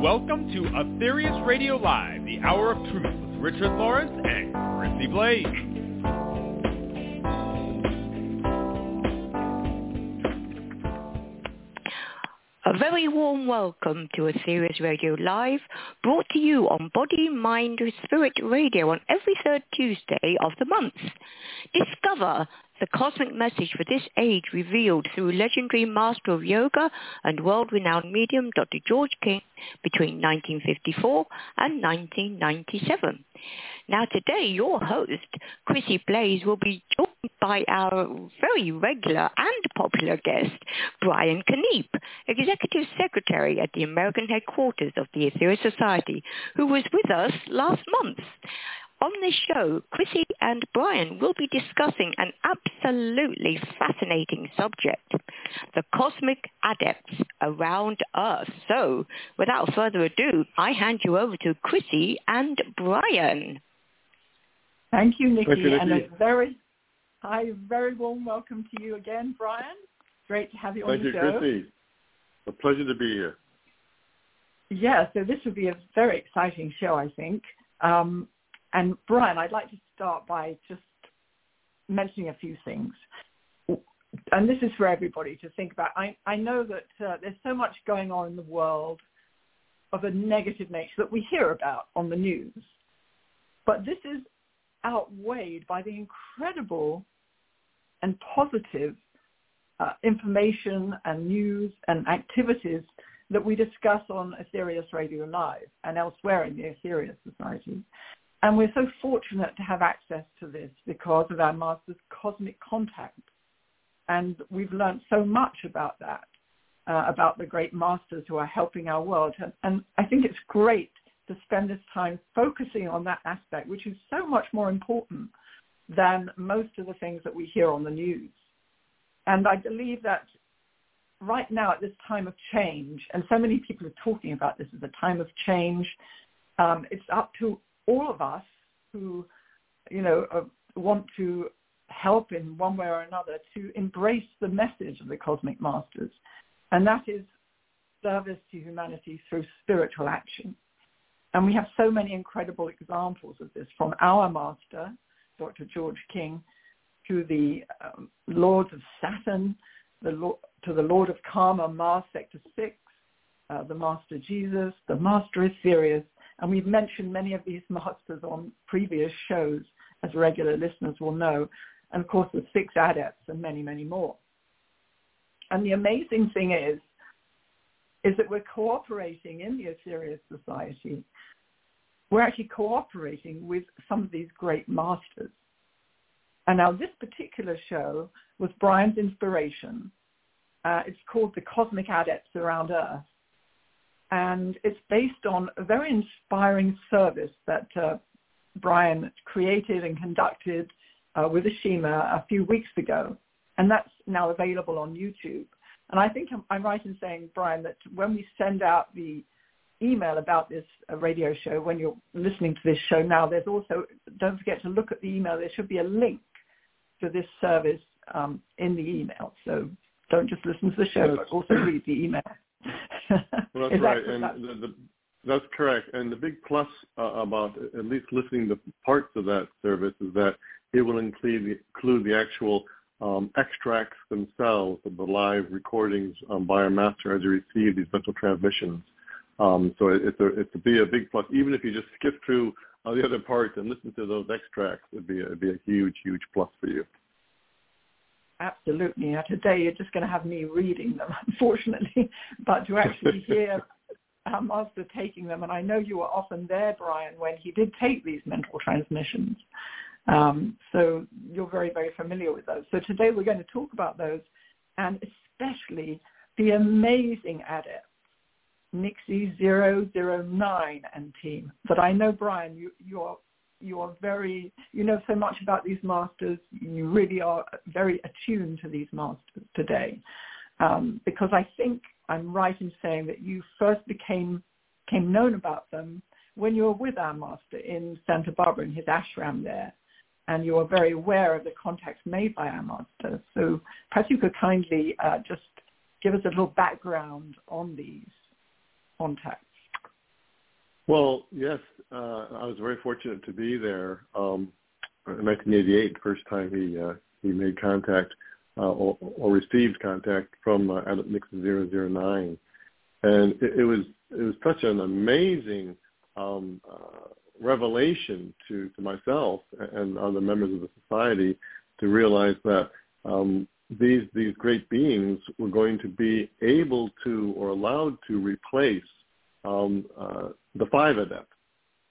Welcome to Aetherius Radio Live, the Hour of Truth with Richard Lawrence and Chrissie Blaze. A very warm welcome to Aetherius Radio Live, brought to you on Body, Mind, Spirit Radio on every third Tuesday of the month. Discover the cosmic message for this age revealed through legendary master of yoga and world-renowned medium Dr. George King between 1954 and 1997. Now today, your host, Chrissie Blaze, will be joined by our very regular and popular guest, Brian Keneipp, Executive Secretary at the American headquarters of the Aetherius Society, who was with us last month. On this show, Chrissie and Brian will be discussing an absolutely fascinating subject, the cosmic adepts around Earth. So, without further ado, I hand you over to Chrissie and Brian. Thank you, Nikki, Thank you, and a very, hi, very warm welcome to you again, Brian. Great to have you on Thank the you, show. Chrissie. A pleasure to be here. Yeah, so this will be a very exciting show, I think. Um, and Brian, I'd like to start by just mentioning a few things. And this is for everybody to think about. I, I know that uh, there's so much going on in the world of a negative nature that we hear about on the news. But this is outweighed by the incredible and positive uh, information and news and activities that we discuss on Aetherius Radio Live and elsewhere in the Aetherius Society. And we're so fortunate to have access to this because of our master's cosmic contact. And we've learned so much about that, uh, about the great masters who are helping our world. And, and I think it's great to spend this time focusing on that aspect, which is so much more important than most of the things that we hear on the news. And I believe that right now at this time of change, and so many people are talking about this as a time of change, um, it's up to all of us who, you know, uh, want to help in one way or another to embrace the message of the cosmic masters. And that is service to humanity through spiritual action. And we have so many incredible examples of this from our master, Dr. George King, to the um, Lords of Saturn, the to the Lord of Karma, Mars Sector 6, uh, the Master Jesus, the Master Aetherius, and we've mentioned many of these masters on previous shows, as regular listeners will know, and of course the six adepts and many, many more. And the amazing thing is, is that we're cooperating in the Aetherius Society. We're actually cooperating with some of these great masters. And now this particular show was Brian's inspiration. Uh, it's called The Cosmic Adepts Around Earth. And it's based on a very inspiring service that uh, Brian created and conducted uh, with Ashima a few weeks ago. And that's now available on YouTube. And I think I'm, I'm right in saying, Brian, that when we send out the email about this uh, radio show, when you're listening to this show now, there's also, don't forget to look at the email. There should be a link to this service um, in the email. So don't just listen to the show, but also read the email. Well, that's that right, and the, the, that's correct. And the big plus uh, about at least listening to parts of that service is that it will include the, include the actual um, extracts themselves of the live recordings um, by our master as you receive these mental transmissions. Um, so it, it's a it's a be a big plus. Even if you just skip through uh, the other parts and listen to those extracts, it'd be a, it'd be a huge huge plus for you. Absolutely. Now, today you're just going to have me reading them, unfortunately, but to actually hear our master taking them, and I know you were often there, Brian, when he did take these mental transmissions. Um, so you're very, very familiar with those. So today we're going to talk about those, and especially the amazing adept, Nixie 009 and team, that I know, Brian, you, you're you are very, you know so much about these masters. You really are very attuned to these masters today, um, because I think I'm right in saying that you first became came known about them when you were with our master in Santa Barbara in his ashram there, and you are very aware of the contacts made by our master. So perhaps you could kindly uh, just give us a little background on these contacts. Well, yes, uh, I was very fortunate to be there. Um, in 1988, first time he uh, he made contact uh, or, or, received contact from uh, Adept Nixie 009, and it, it, was it was such an amazing um, uh, revelation to, to myself and other members of the society to realize that um, these these great beings were going to be able to or allowed to replace um, uh, the five adepts.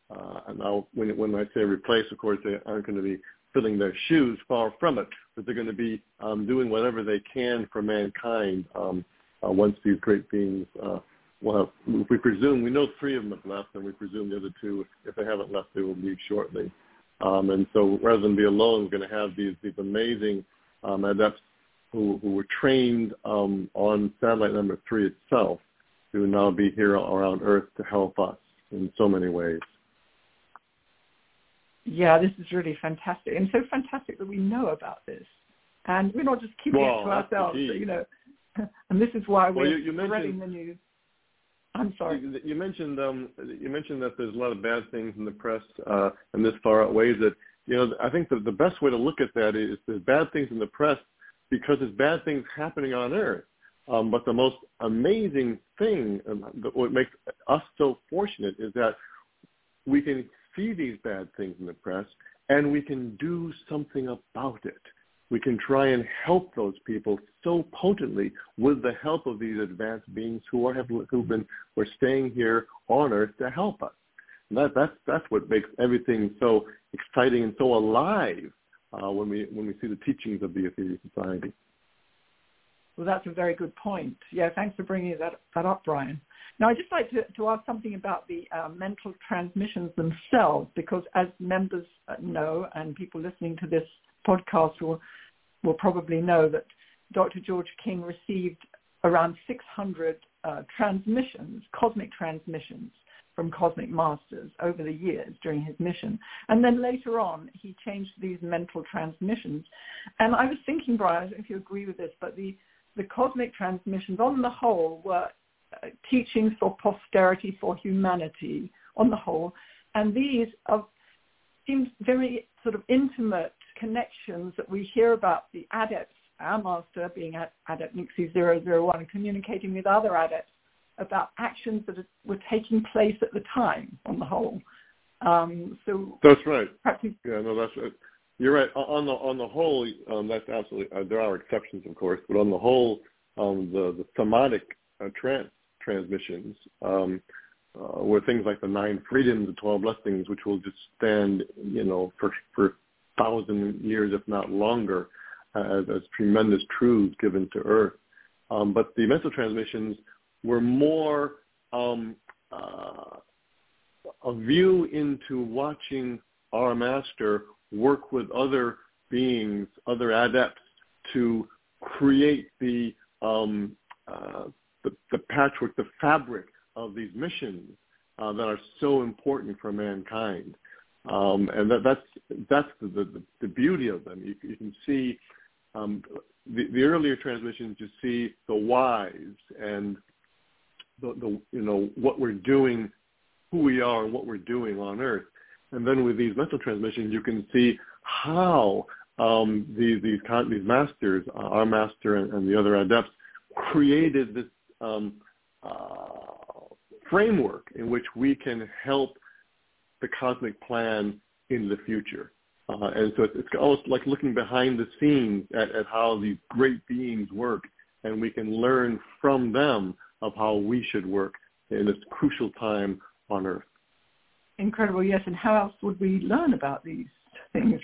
Uh, and now, when, when I say replace, of course, they aren't going to be filling their shoes, far from it, but they're going to be um, doing whatever they can for mankind um, uh, once these great beings uh, we presume, we know three of them have left, and we presume the other two, if they haven't left, they will leave shortly. Um, and so rather than be alone, we're going to have these, these amazing um, adepts who, who were trained um, on satellite number three itself to now be here around Earth to help us in so many ways. Yeah, this is really fantastic, and so fantastic that we know about this, and we're not just keeping well, it to ourselves. You know, and this is why we're well, you, you spreading the news. I'm sorry. You, you mentioned um, you mentioned that there's a lot of bad things in the press, uh, and this far outweighs it. You know, I think that the best way to look at that is there's bad things in the press because there's bad things happening on Earth. Um, but the most amazing thing, um, what makes us so fortunate, is that we can see these bad things in the press and we can do something about it we can try and help those people so potently with the help of these advanced beings who are have who've been who are staying here on Earth to help us. And that that's that's what makes everything so exciting and so alive uh, when we when we see the teachings of the Aetherius Society. Well, that's a very good point. Yeah, thanks for bringing that that up, Brian. Now, I'd just like to, to ask something about the uh, mental transmissions themselves, because as members uh, know, and people listening to this podcast will will probably know that Dr. George King received around 600 uh, transmissions, cosmic transmissions from cosmic masters over the years during his mission. And then later on, he changed these mental transmissions. And I was thinking, Brian, I don't know if you agree with this, but the, the cosmic transmissions on the whole were teachings for posterity, for humanity on the whole. And these are, seemed very sort of intimate connections that we hear about the adepts, our master being Adept Nixie 001, communicating with other adepts about actions that were taking place at the time on the whole. Um, so that's right. Yeah, no, that's right. You're right. On the on the whole, um, that's absolutely. Uh, there are exceptions, of course, but on the whole, um, the the samadhic uh, trans transmissions um, uh, were things like the nine freedoms, the twelve blessings, which will just stand, you know, for for thousand years, if not longer, as, as tremendous truths given to Earth. Um, but the mental transmissions were more um, uh, a view into watching our master work with other beings, other adepts, to create the, um, uh, the, the patchwork, the fabric of these missions uh, that are so important for mankind. Um, and that, that's that's the, the, the beauty of them. You, you can see um, the, the earlier transmissions. You see the whys and the, the you know what we're doing, who we are, and what we're doing on Earth. And then with these mental transmissions, you can see how um, these these these masters, our master and, and, the other adepts, created this um, uh, framework in which we can help the cosmic plan in the future. Uh, and so it's, it's almost like looking behind the scenes at, at how these great beings work, and we can learn from them of how we should work in this crucial time on Earth. Incredible, yes. And how else would we learn about these things?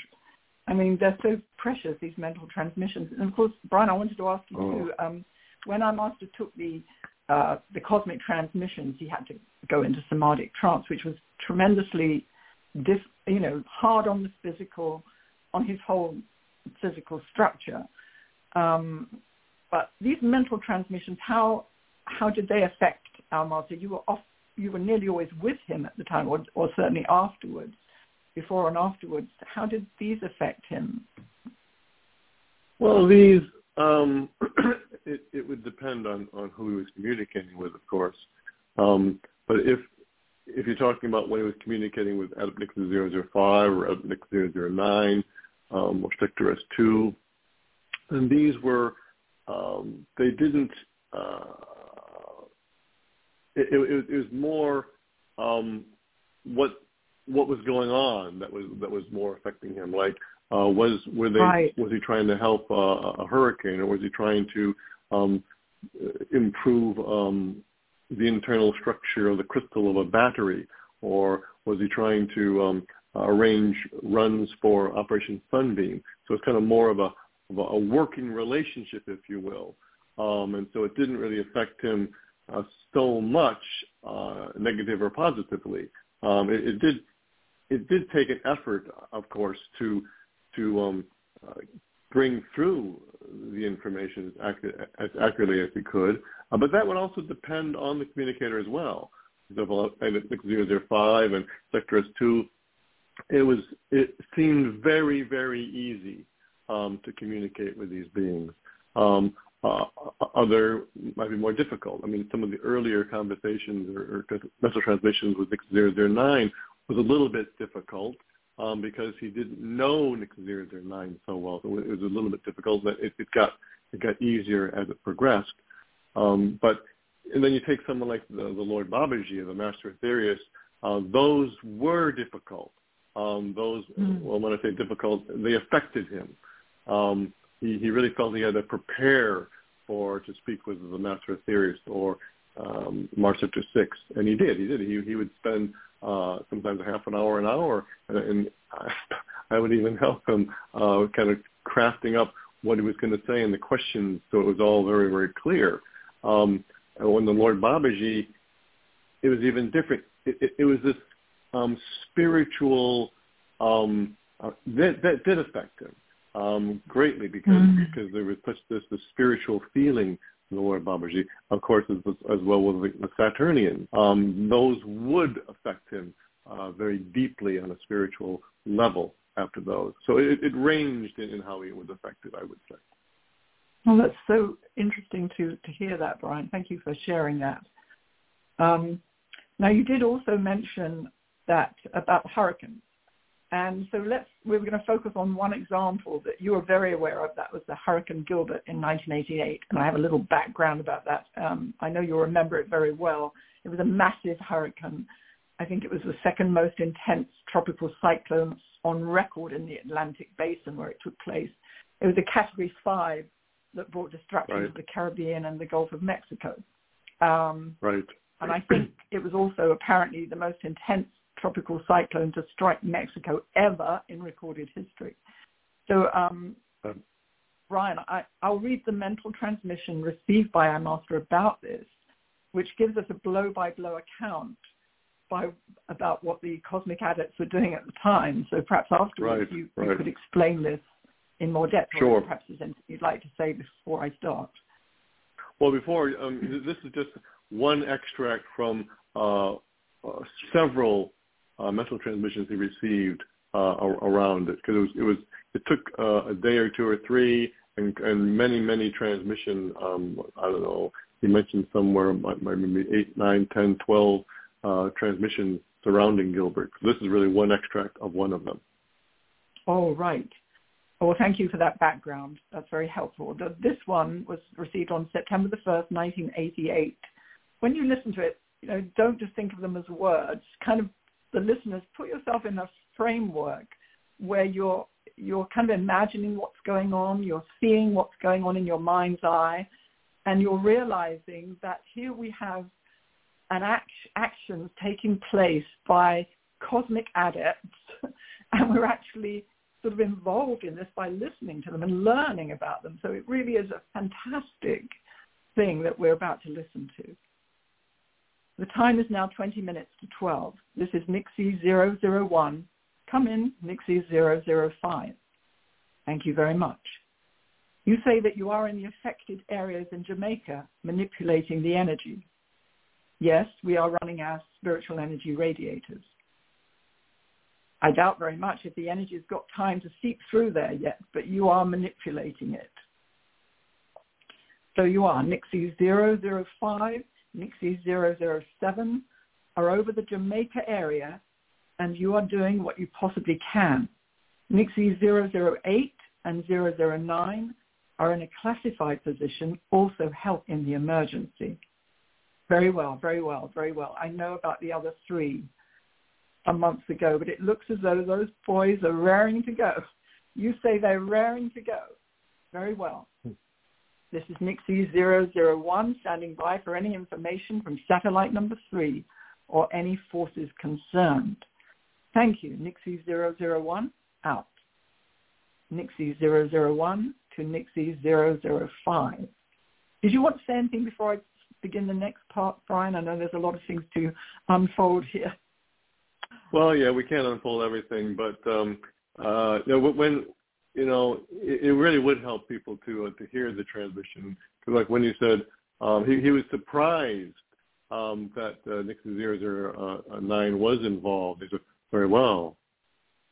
I mean, they're so precious, these mental transmissions. And of course, Brian, I wanted to ask you oh. too, um, when our master took the uh, the cosmic transmissions, he had to go into samadhic trance, which was tremendously, you know, hard on the physical, on his whole physical structure. Um, but these mental transmissions, how how did they affect our master? You were off, you were nearly always with him at the time, or, or certainly afterwards, before and afterwards. How did these affect him? Well, these um, it, it would depend on, on who he was communicating with, of course. Um, but if if you're talking about when he was communicating with Nixie 005 or Nixie 009 um, or Sector S2, and these were um, they didn't. Uh, it, it, it was more um, what what was going on that was that was more affecting him. Like uh, was were they right. was he trying to help uh, a hurricane or was he trying to um, improve um, the internal structure of the crystal of a battery or was he trying to um, arrange runs for Operation Sunbeam? So it's kind of more of a of a working relationship, if you will. Um, and so it didn't really affect him uh, so much, uh, negative or positively. Um, it, it did it did take an effort, of course, to to um, uh, bring through the information as, accurate, as accurately as he could. Uh, but that would also depend on the communicator as well. For example, at 005 and Sector S2, it was it seemed very very easy um, to communicate with these beings. Um, uh, other might be more difficult. I mean, some of the earlier conversations or, or message transmissions with Nix 009 was a little bit difficult um, because he didn't know Nix 009 so well. So it was a little bit difficult, but it, it got it got easier as it progressed. Um, but and then you take someone like the, the Lord Babaji, the Master Aetherius, uh, those were difficult. Um, those, mm. well, when I say difficult, they affected him. Um, he, he really felt he had to prepare for to speak with the Master Aetherius or um, Sector 6, and he did. He did. He, he would spend uh, sometimes a half an hour, an hour, and, I, I would even help him uh, kind of crafting up what he was going to say and the questions so it was all very, very clear. Um, and when the Lord Babaji, it was even different. It, it, it was this um, spiritual um, uh, that, that did affect him um, greatly because mm-hmm. because there was such this, this spiritual feeling the Lord Babaji. Of course, as, as well as the, the Saturnian, um, those would affect him uh, very deeply on a spiritual level after those. So it, it ranged in, in how he was affected, I would say. Well, that's so interesting to, to hear that, Brian. Thank you for sharing that. Um, now, you did also mention that about hurricanes. And so let's, we were going to focus on one example that you were very aware of. That was the Hurricane Gilbert in 1988. And I have a little background about that. Um, I know you'll remember it very well. It was a massive hurricane. I think it was the second most intense tropical cyclone on record in the Atlantic basin where it took place. It was a category five that brought destruction right. to the Caribbean and the Gulf of Mexico. Um, right. And I think it was also apparently the most intense tropical cyclone to strike Mexico ever in recorded history. So, um, um, Brian, I, I'll read the mental transmission received by our master about this, which gives us a blow-by-blow account by about what the cosmic adepts were doing at the time. So perhaps afterwards right, you, right. you, could explain this in more depth. Sure. perhaps there's anything you'd like to say before I start. Well, before um, this is just one extract from uh, uh, several uh, mental transmissions he received uh, around it because it was it was it took uh, a day or two or three and and many many transmission um, I don't know he mentioned somewhere maybe eight nine ten twelve uh, transmissions surrounding Gilbert. This is really one extract of one of them. Oh right. Well, thank you for that background. That's very helpful. This one was received on September the 1st, 1988. When you listen to it, you know, don't just think of them as words. Kind of the listeners, put yourself in a framework where you're you're kind of imagining what's going on, you're seeing what's going on in your mind's eye, and you're realizing that here we have an act, actions taking place by cosmic adepts, and we're actually sort of involved in this by listening to them and learning about them. So it really is a fantastic thing that we're about to listen to. The time is now 20 minutes to 12. This is Nixie 001. Come in, Nixie 005. Thank you very much. You say that you are in the affected areas in Jamaica manipulating the energy. Yes, we are running our spiritual energy radiators. I doubt very much if the energy has got time to seep through there yet, but you are manipulating it. So you are Nixie 005 Nixie 007, are over the Jamaica area and you are doing what you possibly can. Nixie 008 and 009 are in a classified position, also help in the emergency. Very well, very well, very well. I know about the other three a month ago, but it looks as though those boys are raring to go. You say they're raring to go. Very well. Hmm. This is Nixie 001 standing by for any information from satellite number three or any forces concerned. Thank you. Nixie 001 out. Nixie 001 to Nixie 005. Did you want to say anything before I begin the next part, Brian? I know there's a lot of things to unfold here. Well, yeah, we can't unfold everything, but um, uh, when you know, it, it really would help people to uh, to hear the transmission. Because, like when you said, um, he he was surprised um, that uh, zero zero uh, nine was involved. He said, very well,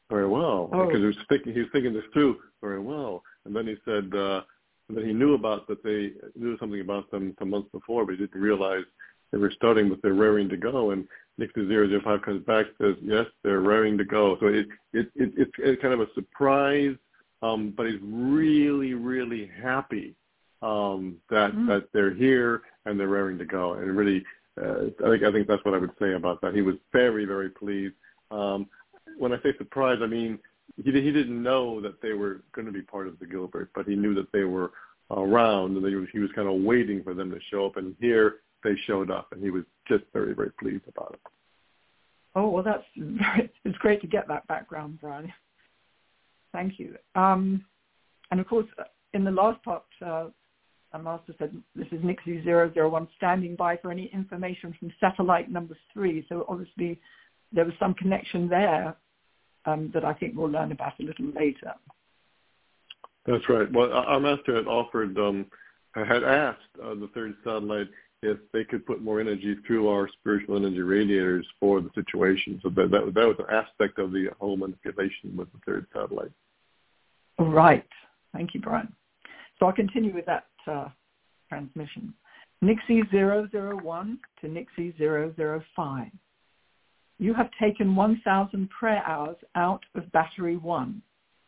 very well, oh. because he was thinking he was thinking this through very well. And then he said, uh, then he knew about that they knew something about them some months before, but he didn't realize they were starting with they're raring to go. And Nixie zero zero five comes back says, yes, they're raring to go. So it it, it it's kind of a surprise, um, but he's really really happy um, that mm-hmm. that they're here and they're raring to go. And really, uh, I think I think that's what I would say about that. He was very very pleased. Um, when I say surprised, I mean he he didn't know that they were going to be part of the Gilbert, but he knew that they were around, and he was, he was kind of waiting for them to show up. And here they showed up, and he was just very very pleased about it. Oh well, that's it's great to get that background, Brian. Thank you. Um, and of course, in the last part, uh, Master said this is Nixie 001 standing by for any information from satellite number three. So obviously there was some connection there um, that I think we'll learn about a little later. That's right. Well, our master had offered, um, had asked uh, the third satellite if they could put more energy through our spiritual energy radiators for the situation. So that that, that was an aspect of the whole manipulation with the third satellite. Right. Thank you, Brian. So I'll continue with that uh, transmission. Nixie 001 to Nixie 005 you have taken 1,000 prayer hours out of battery one.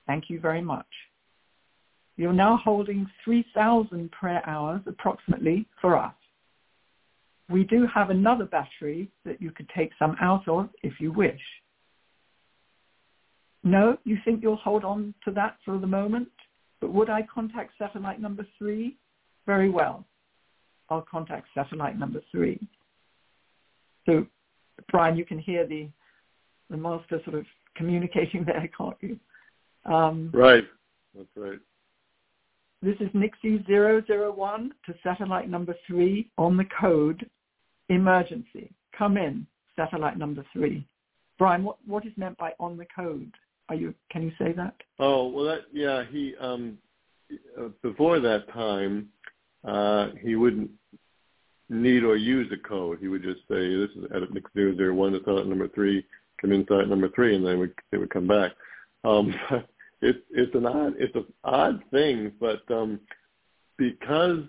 Thank you very much. You're now holding 3,000 prayer hours approximately for us. We do have another battery that you could take some out of if you wish. No, you think you'll hold on to that for the moment? But would I contact satellite number three? Very well. I'll contact satellite number three. So Brian, you can hear the the master sort of communicating there, can't you? Um, right. That's right. This is Nixie 001 to satellite number three on the code emergency. Come in, satellite number three. Brian, what, what is meant by on the code? Are you, can you say that? Oh, well, that, yeah, he, um, uh, before that time, uh, he wouldn't need or use a code. He would just say, this is edit mix 001 to satellite number three, come inside number three, and then would, they would come back. Um, it, it's an odd, it's an odd thing, but um, because,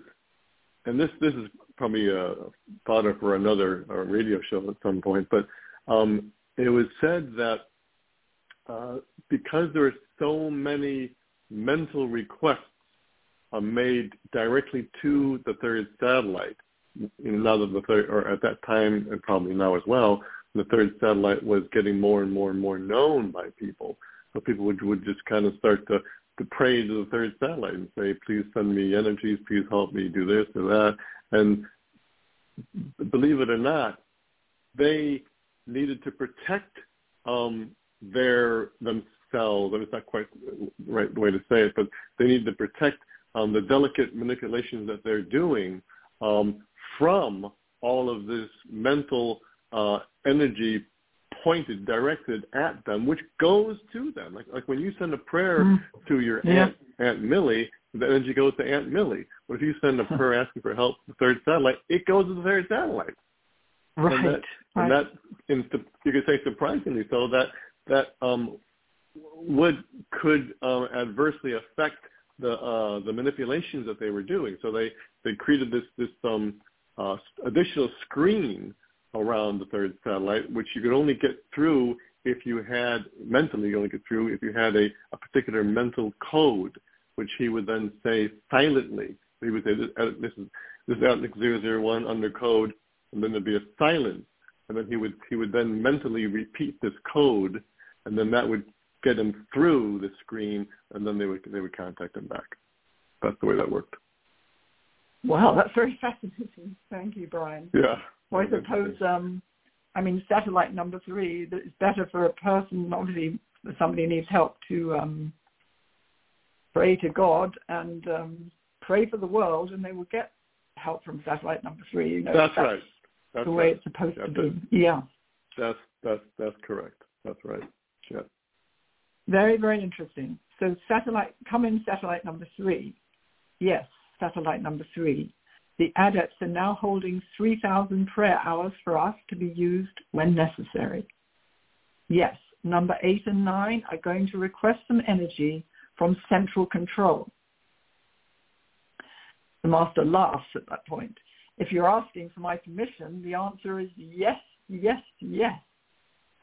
and this, this is probably a fodder for another uh, radio show at some point, but um, it was said that uh, because there are so many mental requests uh, made directly to the third satellite, now that the third, or at that time, and probably now as well, the third satellite was getting more and more and more known by people. So people would would just kind of start to to pray to the third satellite and say, please send me energies, please help me do this or that. And believe it or not, they needed to protect um, their themselves. I mean, it's not quite the right way to say it, but they needed to protect um, the delicate manipulations that they're doing um, from all of this mental uh, energy pointed, directed at them, which goes to them. Like, like when you send a prayer mm. to your yeah. aunt, Aunt Millie, the energy goes to Aunt Millie. But if you send a prayer asking for help to the third satellite, it goes to the third satellite. Right. And that, right. and that in, you could say surprisingly so, that that um, would could um, adversely affect the uh, the manipulations that they were doing. So they they created this this um, uh, additional screen around the third satellite, which you could only get through if you had mentally you only get through if you had a, a particular mental code, which he would then say silently. He would say, "This, uh, this is this is Outlook 001 under code," and then there'd be a silence, and then he would he would then mentally repeat this code, and then that would get him through the screen, and then they would they would contact him back. That's the way that worked. Wow, that's very fascinating. Thank you, Brian. Yeah. Well, I suppose, um, I mean, satellite number three, it's better for a person, obviously, somebody needs help to um, pray to God and um, pray for the world, and they will get help from satellite number three. You know, that's, that's right. That's the way right. it's supposed to be. Yeah. That's that's that's correct. That's right. Yeah. Very very interesting. So satellite, come in satellite number three. Yes, satellite number three. The adepts are now holding 3,000 prayer hours for us to be used when necessary. Yes, number eight and nine are going to request some energy from central control. The master laughs at that point. If you're asking for my permission, the answer is yes, yes, yes,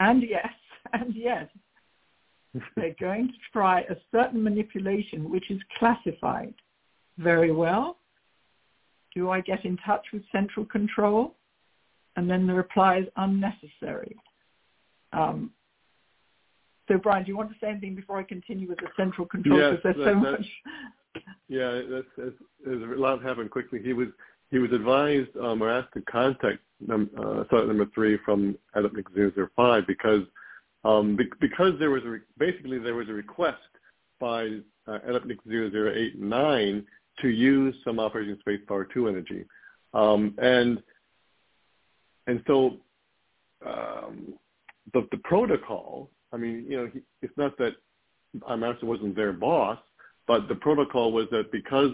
and yes, and yes. They're going to try a certain manipulation which is classified. Very well. Do I get in touch with central control? And then the reply is unnecessary. Um, so, Brian, do you want to say anything before I continue with the central control? Yes, because there's that, so much. Yeah, that's, that's, there's a lot happened quickly. He was he was advised um, or asked to contact num, uh, site number three from Adepnic 005 because um, be, because there was a re- basically there was a request by uh, Adepnic 008 and 9 to use some Operation Space Power 2 energy. Um, and and so um, the, the protocol, I mean, you know, he, it's not that our master wasn't their boss, but the protocol was that because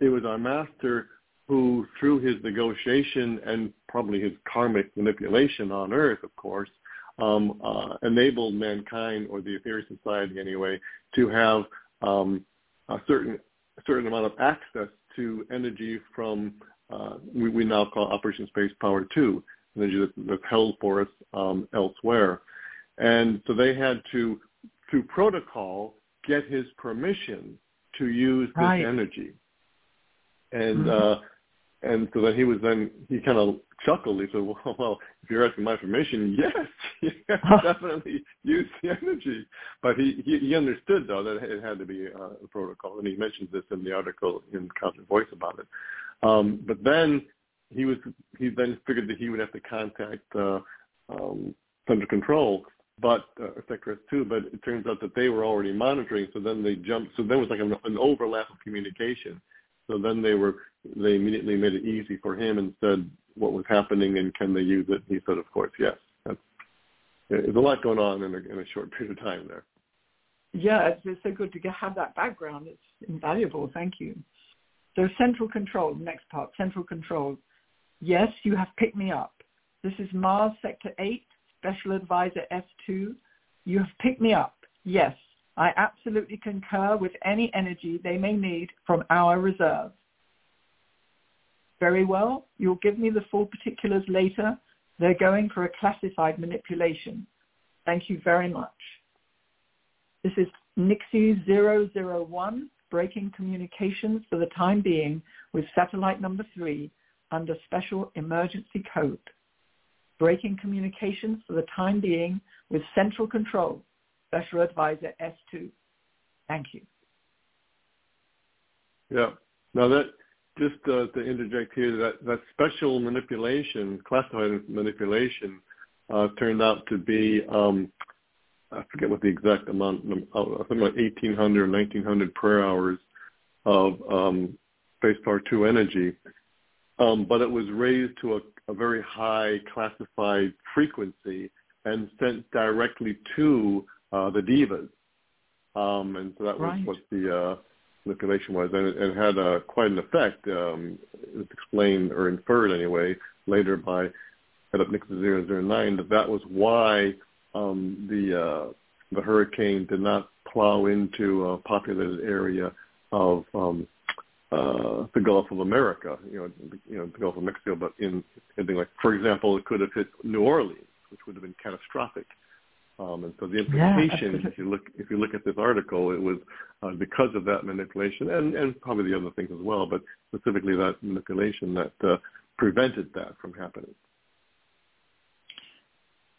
it was our master who, through his negotiation and probably his karmic manipulation on Earth, of course, um, uh, enabled mankind or the Aetherius Society anyway to have um, a certain certain amount of access to energy from uh, we, we, now call Operation Space Power 2, energy that, that's held for us um, elsewhere. And so they had to, through protocol, get his permission to use this right. energy. And mm-hmm. uh, and so then he was then he kind of chuckled. He said, "Well, well if you're asking my permission, yes, yes definitely use the energy." But he, he he understood though that it had to be uh, a protocol, and he mentions this in the article in Cosmic Voice about it. Um, but then he was he then figured that he would have to contact uh, um, Central Control, but uh, Sector S2. But it turns out that they were already monitoring, so then they jumped. So there was like an, an overlap of communication. So then they were they immediately made it easy for him and said what was happening and can they use it? He said, of course, yes. There's a lot going on in a, in a short period of time there. Yeah, it's, it's so good to have that background. It's invaluable. Thank you. So central control, next part, central control. Yes, you have picked me up. This is Mars Sector 8, Special Advisor S2. You have picked me up. Yes, I absolutely concur with any energy they may need from our reserve. Very well, you'll give me the full particulars later. They're going for a classified manipulation. Thank you very much. This is Nixie 001, breaking communications for the time being with satellite number three under special emergency code. Breaking communications for the time being with central control, special advisor S2. Thank you. Yeah. Now that just uh, to interject here, that, that special manipulation, classified manipulation, uh, turned out to be, um, I forget what the exact amount, uh, something like 1,800 or 1,900 prayer hours of um, Space Power 2 energy. Um, but it was raised to a, a very high classified frequency and sent directly to uh, the devas. Um, and so that was right. what the uh, manipulation was, and it, it had uh, quite an effect. Um, it's explained or inferred anyway later by Nixie 009 that that was why um, the uh, the hurricane did not plow into a populated area of um, uh, the Gulf of America, you know, you know, the Gulf of Mexico, but in anything like, for example, it could have hit New Orleans, which would have been catastrophic. Um, and so the implication, yeah, if you look if you look at this article, it was uh, because of that manipulation, and and probably the other things as well, but specifically that manipulation that uh, prevented that from happening.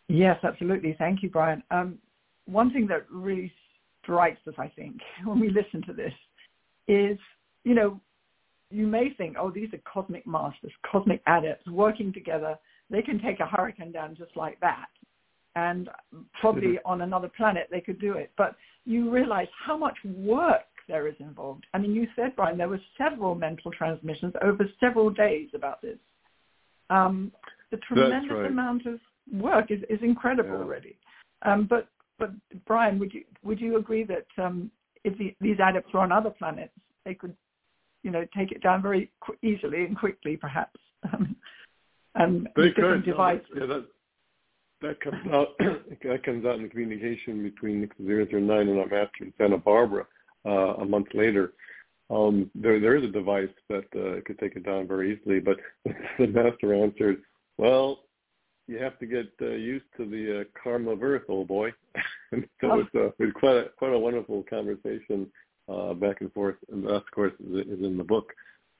Yes, absolutely. Thank you, Brian. Um, one thing that really strikes us, I think, when we listen to this, is you know, you may think, oh, these are cosmic masters, cosmic adepts working together. They can take a hurricane down just like that and probably on another planet they could do it. But you realize how much work there is involved. I mean, you said, Brian, there were several mental transmissions over several days about this. Um, the tremendous right. amount of work is, is incredible yeah. already. Um, but but Brian, would you would you agree that um, if the, these adepts were on other planets, they could, you know, take it down very qu- easily and quickly, perhaps? Um, and they different devices. Yeah, that, that comes out that comes out in the communication between Nix 009 and our master in Santa Barbara uh, a month later. Um, there there is a device that uh, could take it down very easily, but the master answered, "Well, you have to get uh, used to the uh, karma of Earth, old boy." and so oh. it's, uh, it's quite a, quite a wonderful conversation uh, back and forth, and that of course is, is in the book,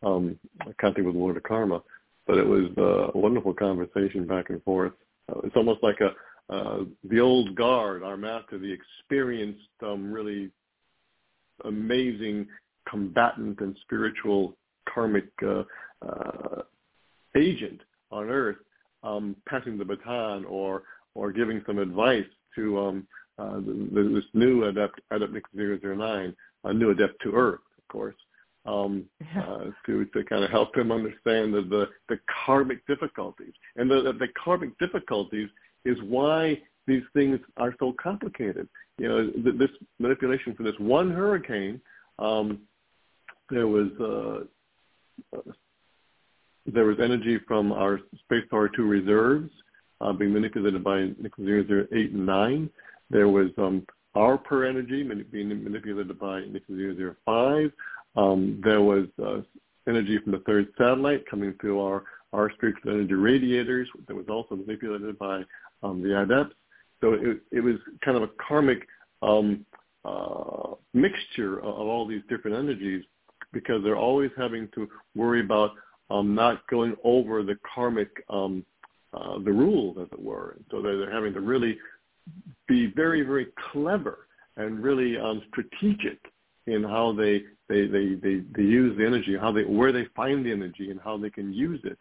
um, Contact with the Lord of Karma. But it was uh, a wonderful conversation back and forth it's almost like a uh, the old guard, our master, the experienced, um, really amazing combatant and spiritual karmic uh, uh, agent on Earth, um, passing the baton or or giving some advice to um, uh, this new adept, adept 009, a new adept to Earth, of course, um, uh, to to kind of help him understand the, the, the karmic difficulties. And the, the karmic difficulties is why these things are so complicated. You know, this manipulation for this one hurricane, um, there was uh, uh, there was energy from our Space Power 2 reserves uh, being manipulated by Nix 008 and 9. There was um, our per energy being manipulated by Nix 005. Um, there was uh, energy from the third satellite coming through our, our spiritual energy radiators that was also manipulated by um, the adepts. So it, it was kind of a karmic um, uh, mixture of, of all these different energies because they're always having to worry about um, not going over the karmic, um, uh, the rules, as it were. So they're, they're having to really be very, very clever and really um, strategic in how they they, they, they, they use the energy, how they, where they find the energy and how they can use it.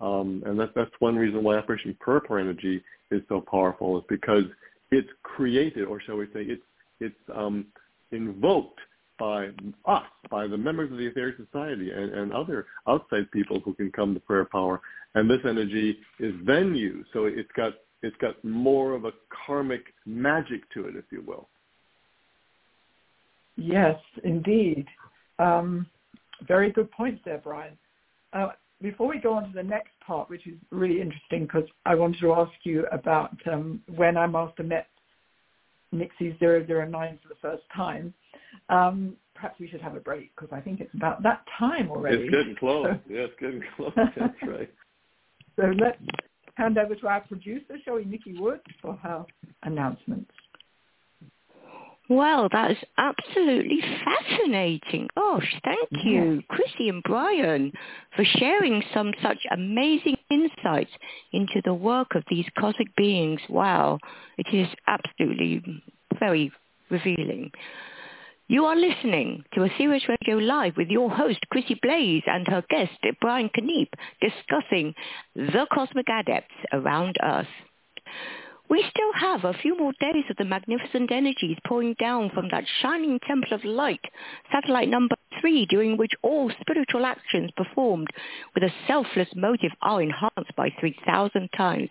Um, and that, that's one reason why Operation Purple Energy is so powerful is because it's created, or shall we say, it's, it's um, invoked by us, by the members of the Aetherius Society and, and other outside people who can come to prayer power. And this energy is then used. So it's got, it's got more of a karmic magic to it, if you will. Yes, indeed. Um, very good points there, Brian. Uh, before we go on to the next part, which is really interesting because I wanted to ask you about um, when our master met Nixie 009 for the first time. Um, perhaps we should have a break because I think it's about that time already. It's getting close. So, yeah, it's getting close. That's right. So let's hand over to our producer, Shelly Nikki Wood, for her announcements. Well, that is absolutely fascinating. Gosh, thank you, Chrissie and Brian, for sharing some such amazing insights into the work of these cosmic beings. Wow, it is absolutely very revealing. You are listening to Aetherius Radio Live with your host, Chrissie Blaze, and her guest, Brian Keneipp, discussing the cosmic adepts around Earth. We still have a few more days of the magnificent energies pouring down from that shining temple of light, satellite number three, during which all spiritual actions performed with a selfless motive are enhanced by 3,000 times.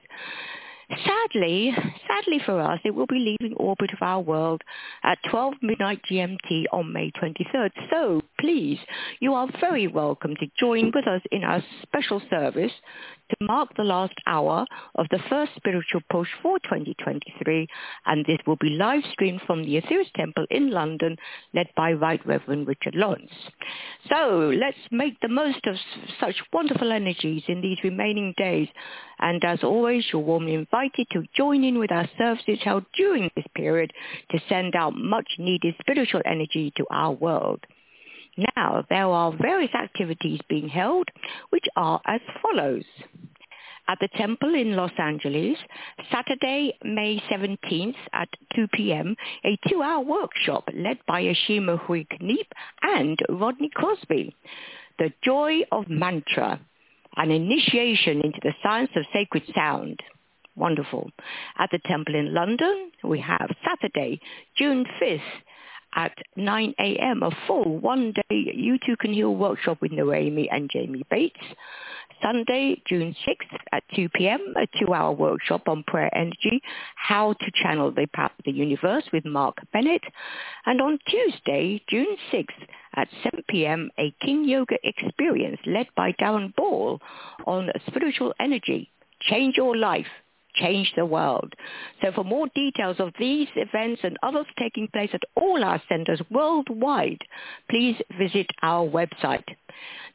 Sadly, sadly for us, it will be leaving orbit of our world at 12 midnight GMT on May 23rd. So please, you are very welcome to join with us in our special service to mark the last hour of the first spiritual push for 2023, and this will be live streamed from the Osiris Temple in London, led by Right Reverend Richard Lawrence. So let's make the most of such wonderful energies in these remaining days, and as always, you're warmly invited to join in with our services held during this period to send out much needed spiritual energy to our world. Now, there are various activities being held, which are as follows. At the temple in Los Angeles, Saturday, May 17th at 2 p.m., a two-hour workshop led by Ashima Hui Keneipp and Rodney Crosby. The Joy of Mantra, an initiation into the science of sacred sound. Wonderful. At the temple in London, we have Saturday, June 5th at 9 a.m. a full one-day You Too Can Heal workshop with Noemi and Jamie Bates. Sunday, June 6th at 2 p.m., a two-hour workshop on prayer energy, how to channel the power of the universe with Mark Bennett. And on Tuesday, June 6th at 7 p.m., a King Yoga experience led by Darren Ball on spiritual energy. Change your life change the world. So for more details of these events and others taking place at all our centers worldwide, please visit our website.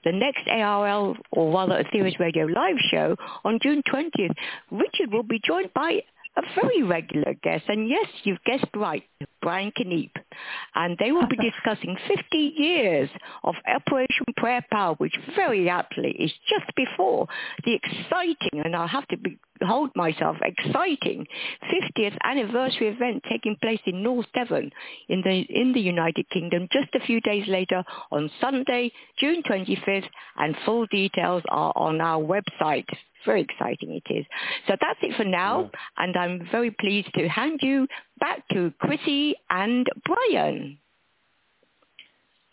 The next ARL, or rather Aetherius Radio live show on June 20th, Richard will be joined by a very regular guest, and yes, you've guessed right, Brian Keneipp. And they will be discussing 50 years of Operation Prayer Power, which very aptly is just before the exciting, and I'll have to be, hold myself, exciting 50th anniversary event taking place in North Devon in the, in the United Kingdom just a few days later on Sunday, June 25th, and full details are on our website very exciting it is. So that's it for now, yeah. and I'm very pleased to hand you back to Chrissie and Brian.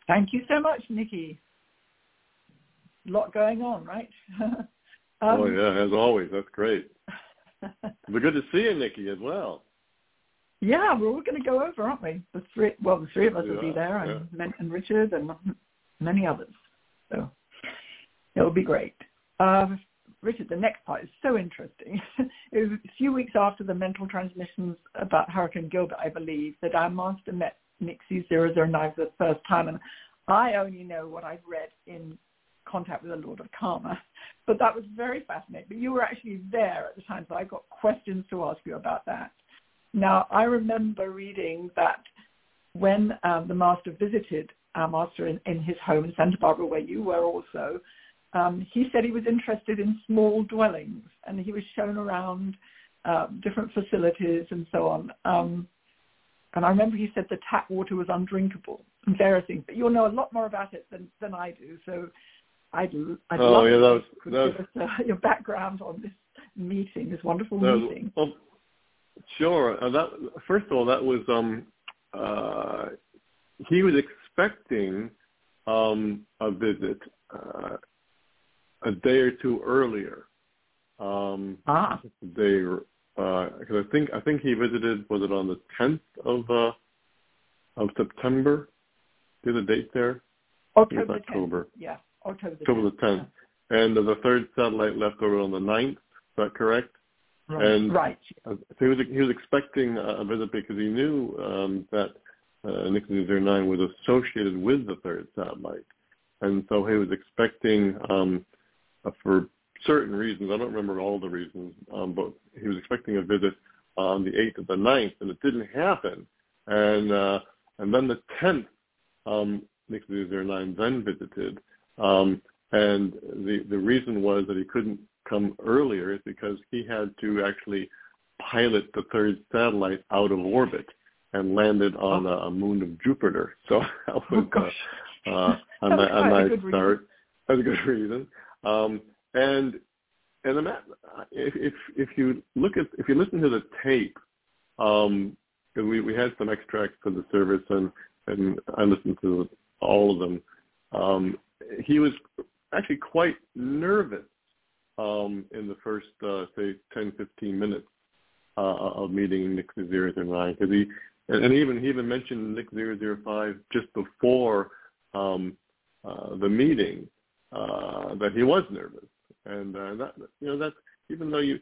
Thank you so much, Nikki. A lot going on, right? um, oh yeah, as always. That's great. We're good to see you, Nikki, as well. Yeah, we're all going to go over, aren't we? The three, well, the three of us yeah, will be there, and, yeah. and Richard and many others. So it'll be great. Uh, Richard, the next part is so interesting. it was a few weeks after the mental transmissions about Hurricane Gilbert, I believe, that our master met Nixie 009 for the first time. And I only know what I've read in Contact with the Lord of Karma. But that was very fascinating. But you were actually there at the time, so I got questions to ask you about that. Now, I remember reading that when um, the master visited our master in, in his home in Santa Barbara, where you were also, um, he said he was interested in small dwellings, and he was shown around uh, different facilities and so on. Um, and I remember he said the tap water was undrinkable and various things. But you'll know a lot more about it than, than I do. So I'd, I'd oh, love yeah, that was, that was, give us uh, your background on this meeting, this wonderful meeting. Was, well, sure. Uh, that first of all, that was um, uh, he was expecting um, a visit. Uh, a day or two earlier. Um, ah. They because uh, I think I think he visited. Was it on the 10th of uh, of September? Do the date there? October. October. 10th. Yeah, October. October the 10th. Yeah. And the third satellite left over on the 9th. Is that correct? Right. And right. So he was he was expecting a visit because he knew um, that uh, Nixie 09 was associated with the third satellite, and so he was expecting um, uh, for certain reasons. I don't remember all the reasons, um, but he was expecting a visit on the 8th or the 9th, and it didn't happen. And uh, and then the 10th, um, Nixie 09 then visited. Um, and the, the reason was that he couldn't come earlier is because he had to actually pilot the third satellite out of orbit and landed on oh. a, moon of Jupiter. So that was oh, uh, uh, a, a, nice start. That's a good reason. Um, and and the, if, if if you look at if you listen to the tape, um, we we had some extracts of the service and and I listened to all of them. Um, he was actually quite nervous um, in the first uh, say 10, 15 minutes uh, of meeting Nixie 009 because he and, even he even mentioned Nick 005 just before um, uh, the meeting uh, that he was nervous, and uh, that you know that's even though you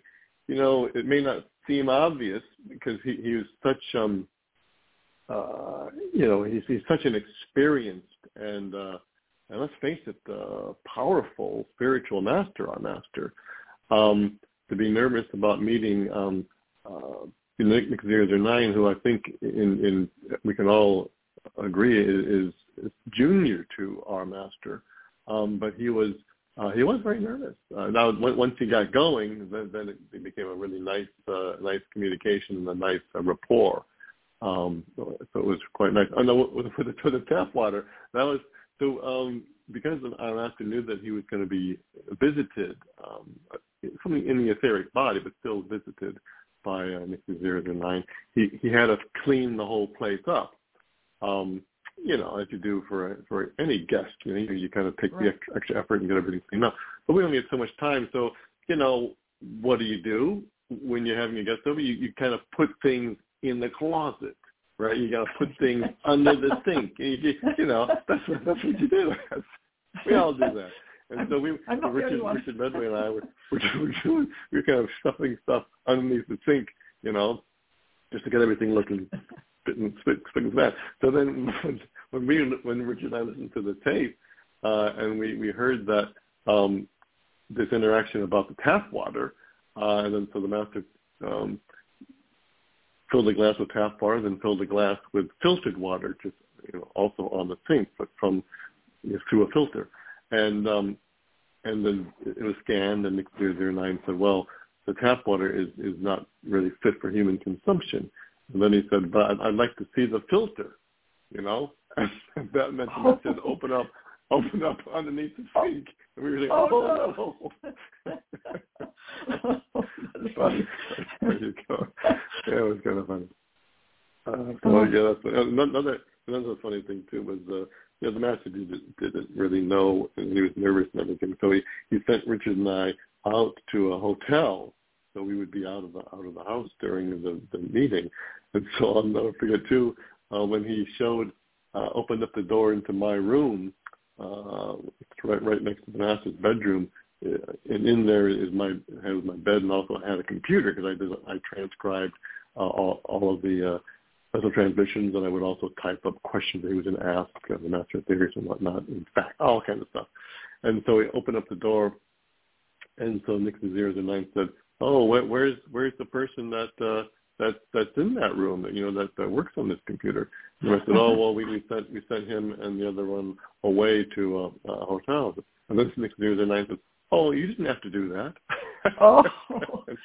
you know it may not seem obvious because he he was such um uh you know he's he's such an experienced and uh and let's face it uh powerful spiritual master our master um to be nervous about meeting um uh Nick nine, who I think in, in we can all agree is, is junior to our master, um, but he was uh, he was very nervous. Uh, now, once he got going, then, then it, became a really nice, uh, nice communication and a nice uh, rapport. Um, so, it was quite nice. Oh no, with the, with the tap water, that was so um, because master knew that he was going to be visited, um, something in the etheric body, but still visited by uh, Nixie Zero Nine. He he had us clean the whole place up. Um, you know, as you do for for any guest, you know, you, you kind of take right. the extra, extra effort and get everything cleaned up. But we only had so much time, so you know, what do you do when you're having a guest over? You you kind of put things in the closet, right? You got to put things under the sink. You, you know, that's what, that's what you do. we all do that. And so we, Richard, Richard Medway and I were, were, were doing, we were kind of stuffing stuff underneath the sink, you know, just to get everything looking spitting, spitting that. So then when, when we, when Richard and I listened to the tape, uh, and we, we heard that um, this interaction about the tap water, uh, and then so the master um, filled the glass with tap water, then filled the glass with filtered water, just you know, also on the sink, but from you know, through a filter. And um, and then it was scanned, and Nick 009 said, well, the tap water is, is not really fit for human consumption. And then he said, but I'd, I'd like to see the filter, you know? And that meant oh. said, open up, open up underneath the sink. And we were like, oh, oh no. no. funny. there you go. Yeah, it was kind of funny. Uh, well, yeah, that's another another funny thing too was uh, you know, the master didn't, didn't really know, and he was nervous and everything. So he he sent Richard and I out to a hotel, so we would be out of the out of the house during the the meeting. And so I'll never forget too uh, when he showed uh, opened up the door into my room, uh, right right next to the master's bedroom. Uh, and in there is my has my bed and also had a computer because I did I transcribed uh, all, all of the uh, special transmissions, and I would also type up questions he was going to ask of the master theories and whatnot, in fact, all kinds of stuff. And so he opened up the door, and so Nick the zeros and nine said, "Oh, where, where's where's the person that uh, that that's in that room that you know that, that works on this computer?" And I said, "Oh, well, we, we sent we sent him and the other one away to a, a hotel." And then Nick zeros and nine said, "Oh, you didn't have to do that." Oh.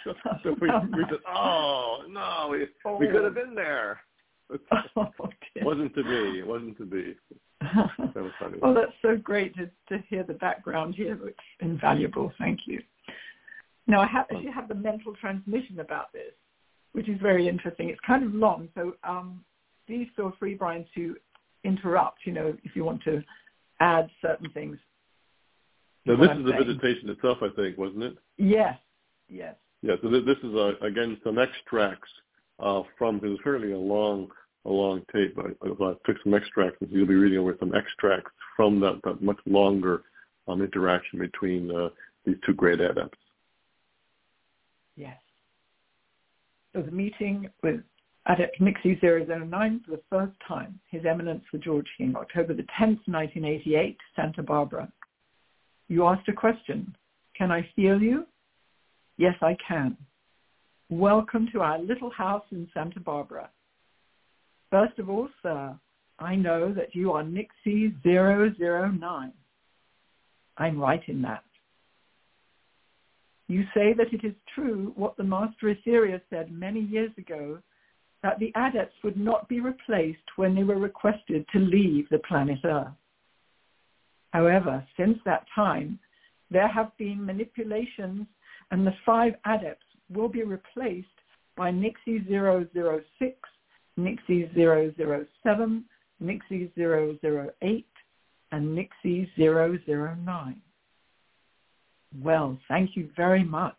so, so we, we said, "Oh no, we, oh. we could have been there." oh, wasn't to be. It wasn't to be. That was funny. well, that's so great to, to hear the background here, which is invaluable. Thank you. Now, I have, actually have the mental transmission about this, which is very interesting. It's kind of long, so um, please feel free, Brian, to interrupt, you know, if you want to add certain things. Now, this is the visitation itself, I think, wasn't it? Yes, yes. Yeah, so this is, uh, again, some extracts uh, from because it's fairly a long a long tape. I, I took some extracts, and you'll be reading over some extracts from that, that much longer um, interaction between uh, these two great adepts. Yes. So the meeting with Adept Nixie 009 for the first time, His Eminence the George King, October the 10th, 1988, Santa Barbara. You asked a question. Can I feel you? Yes, I can. Welcome to our little house in Santa Barbara. First of all, sir, I know that you are Nixie 009. I'm right in that. You say that it is true what the Master Aetherius said many years ago, that the adepts would not be replaced when they were requested to leave the planet Earth. However, since that time, there have been manipulations and the five adepts will be replaced by Nixie 006, Nixie 007, Nixie 008, and Nixie 009. Well, thank you very much.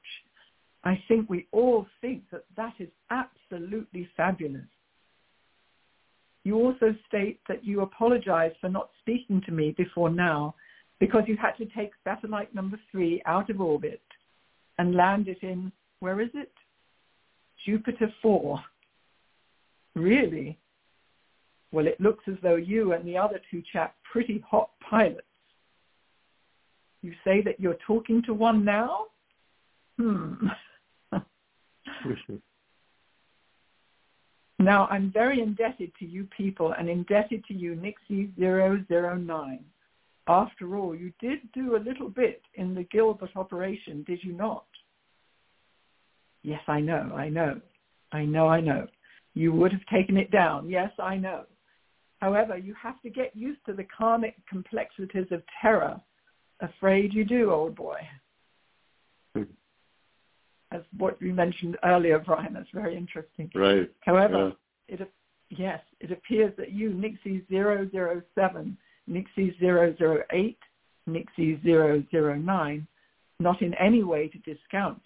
I think we all think that that is absolutely fabulous. You also state that you apologize for not speaking to me before now because you had to take satellite number three out of orbit and land it in, where is it? Jupiter 4. Really? Well, it looks as though you and the other two chap pretty hot pilots. You say that you're talking to one now? Hmm. now, I'm very indebted to you people and indebted to you, Nixie009. After all, you did do a little bit in the Gilbert operation, did you not? Yes, I know, I know. I know, I know. You would have taken it down. Yes, I know. However, you have to get used to the karmic complexities of Terra. Afraid you do, old boy. As what you mentioned earlier, Brian, that's very interesting. Right. However, yeah. it yes, it appears that you, Nixie 007, Nixie 008, Nixie 009, not in any way to discount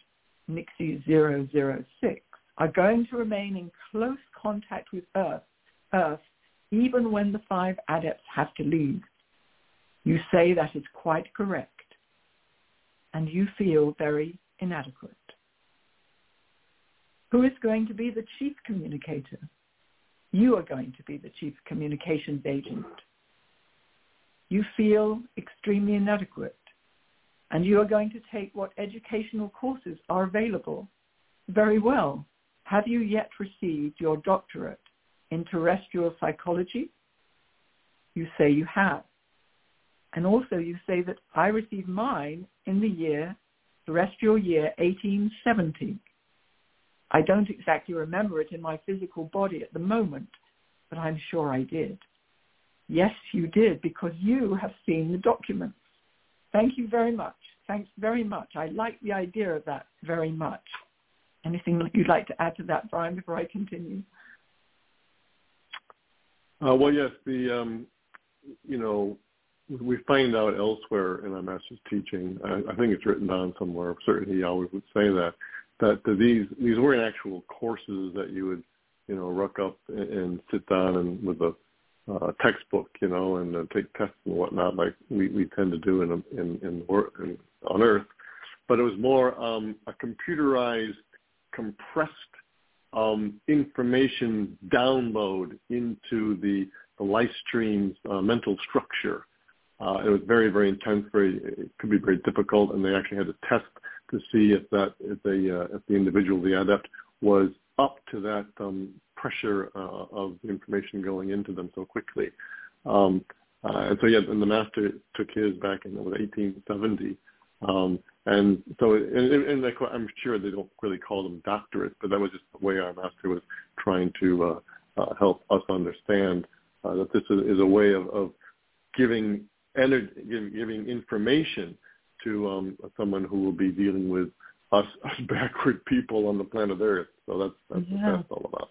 Nixie 006, are going to remain in close contact with Earth, Earth even when the five adepts have to leave. You say that is quite correct, and you feel very inadequate. Who is going to be the chief communicator? You are going to be the chief communications agent. You feel extremely inadequate, and you are going to take what educational courses are available. Very well. Have you yet received your doctorate in terrestrial psychology? You say you have. And also you say that I received mine in the year, terrestrial year 1870. I don't exactly remember it in my physical body at the moment, but I'm sure I did. Yes, you did, because you have seen the documents. Thank you very much. Thanks very much. I like the idea of that very much. Anything you'd like to add to that, Brian, before I continue? Uh, well, yes, the um, you know we find out elsewhere in our master's teaching. I, I think it's written down somewhere. Certainly, always would say that that these these weren't actual courses that you would you know ruck up and, sit down and with a uh, textbook, you know, and uh, take tests and whatnot, like we, we tend to do in in in, in on Earth. But it was more um, a computerized, compressed um, information download into the, the life stream's uh, mental structure. Uh, it was very, very intense. Very, it could be very difficult, and they actually had to test to see if that if the uh, if the individual, the adept, was up to that um, pressure uh, of information going into them so quickly. Um, uh, and so yeah, and the master took his back in 1870. Um, and so, and, and I'm sure they don't really call them doctorates, but that was just the way our master was trying to uh, uh, help us understand uh, that this is, is a way of, of giving energy, giving, giving information to um, someone who will be dealing with us, us backward people on the planet Earth. So that's that's yeah. what that's all about.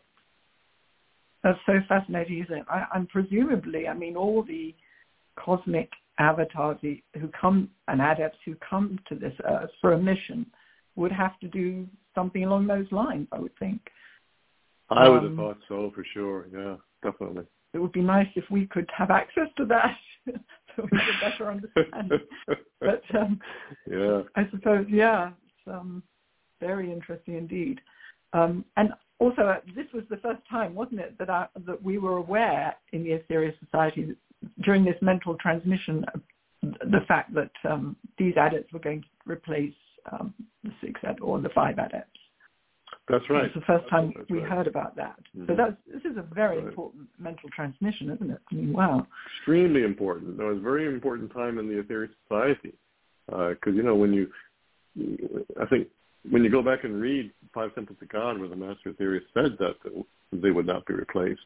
That's so fascinating, isn't it? I, and presumably, I mean, all the cosmic avatars who come and adepts who come to this earth for a mission would have to do something along those lines, I would think. I would have um, thought so for sure. Yeah, definitely. It would be nice if we could have access to that so we could better understand. but um, yeah, I suppose yeah, it's um, very interesting indeed. Um, and also, uh, this was the first time, wasn't it, that I, that we were aware in the Aetherius Society during this mental transmission, the fact that um, these adepts were going to replace um, the six ad- or the five adepts. That's right. It's the first time that's we right. heard about that. Mm-hmm. So that's, this is a very right. important mental transmission, isn't it? I mean, wow. Extremely important. It was a very important time in the Aetherius Society because, uh, you know, when you, I think when you go back and read Five Temples of God, where the Master Aetherius said that they would not be replaced,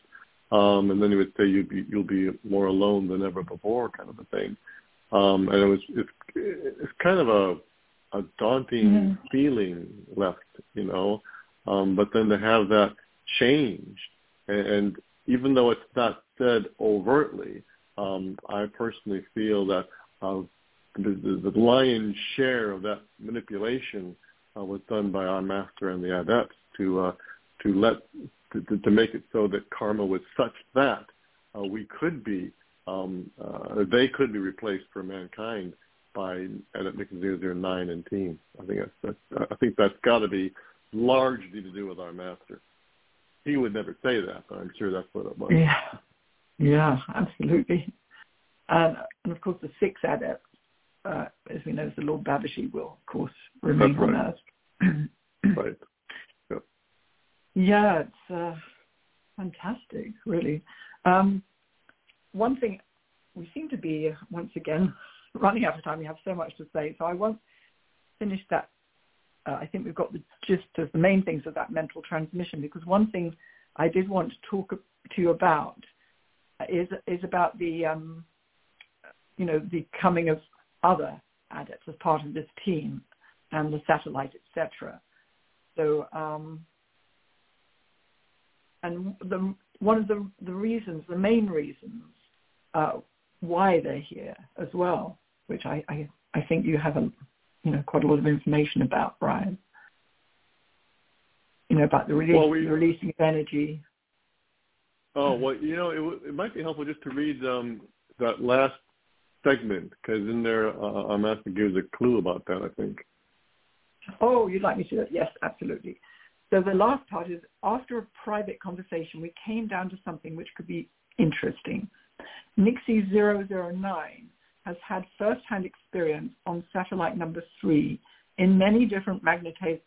um, and then he would say you'd be, you'll be more alone than ever before, kind of a thing. Um, and it was it's, it's kind of a a daunting mm feeling left, you know. Um, but then to have that change, and, and even though it's not said overtly, um, I personally feel that uh, the, the, lion's share of that manipulation uh, was done by our master and the adepts to uh, to let to, to make it so that karma was such that uh, we could be um, uh, they could be replaced for mankind by Adept Nick 009 and team. I think that's, that's I think that's got to be largely to do with our master. He would never say that, but I'm sure that's what it was. Yeah, yeah, absolutely. And, and of course, the six adepts, uh, as we know, the Lord Babaji will, of course, remain right. on Earth. right. Yep. Yeah, it's uh, fantastic, really. Um, one thing, we seem to be, once again, running out of time. We have so much to say, so I won't finish that. Uh, I think we've got the gist of the main things of that mental transmission because one thing I did want to talk to you about is is about the um, you know the coming of other adepts as part of this team and the satellite, etc. So um, and the one of the the reasons, the main reasons uh, why they're here as well which I, I, I think you have a, you know, quite a lot of information about, Brian. You know, about the, release, well, we, the releasing of energy. Oh, well, you know, it, it might be helpful just to read um, that last segment, because in there, uh, our master gives a clue about that, I think. Oh, you'd like me to? Yes, absolutely. So the last part is, after a private conversation, we came down to something which could be interesting. Nixie 009 has had first-hand experience on satellite number three in many different magnetiz-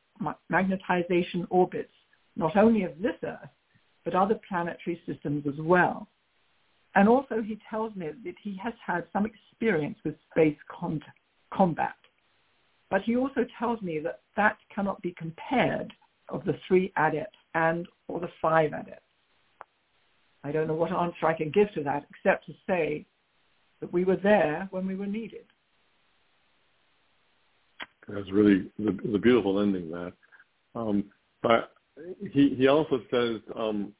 magnetization orbits, not only of this Earth, but other planetary systems as well. And also he tells me that he has had some experience with space con- combat. But he also tells me that that cannot be compared of the three adepts and or the five adepts. I don't know what answer I can give to that except to say that we were there when we were needed. That's really the, the beautiful ending. That, um, but he he also says um,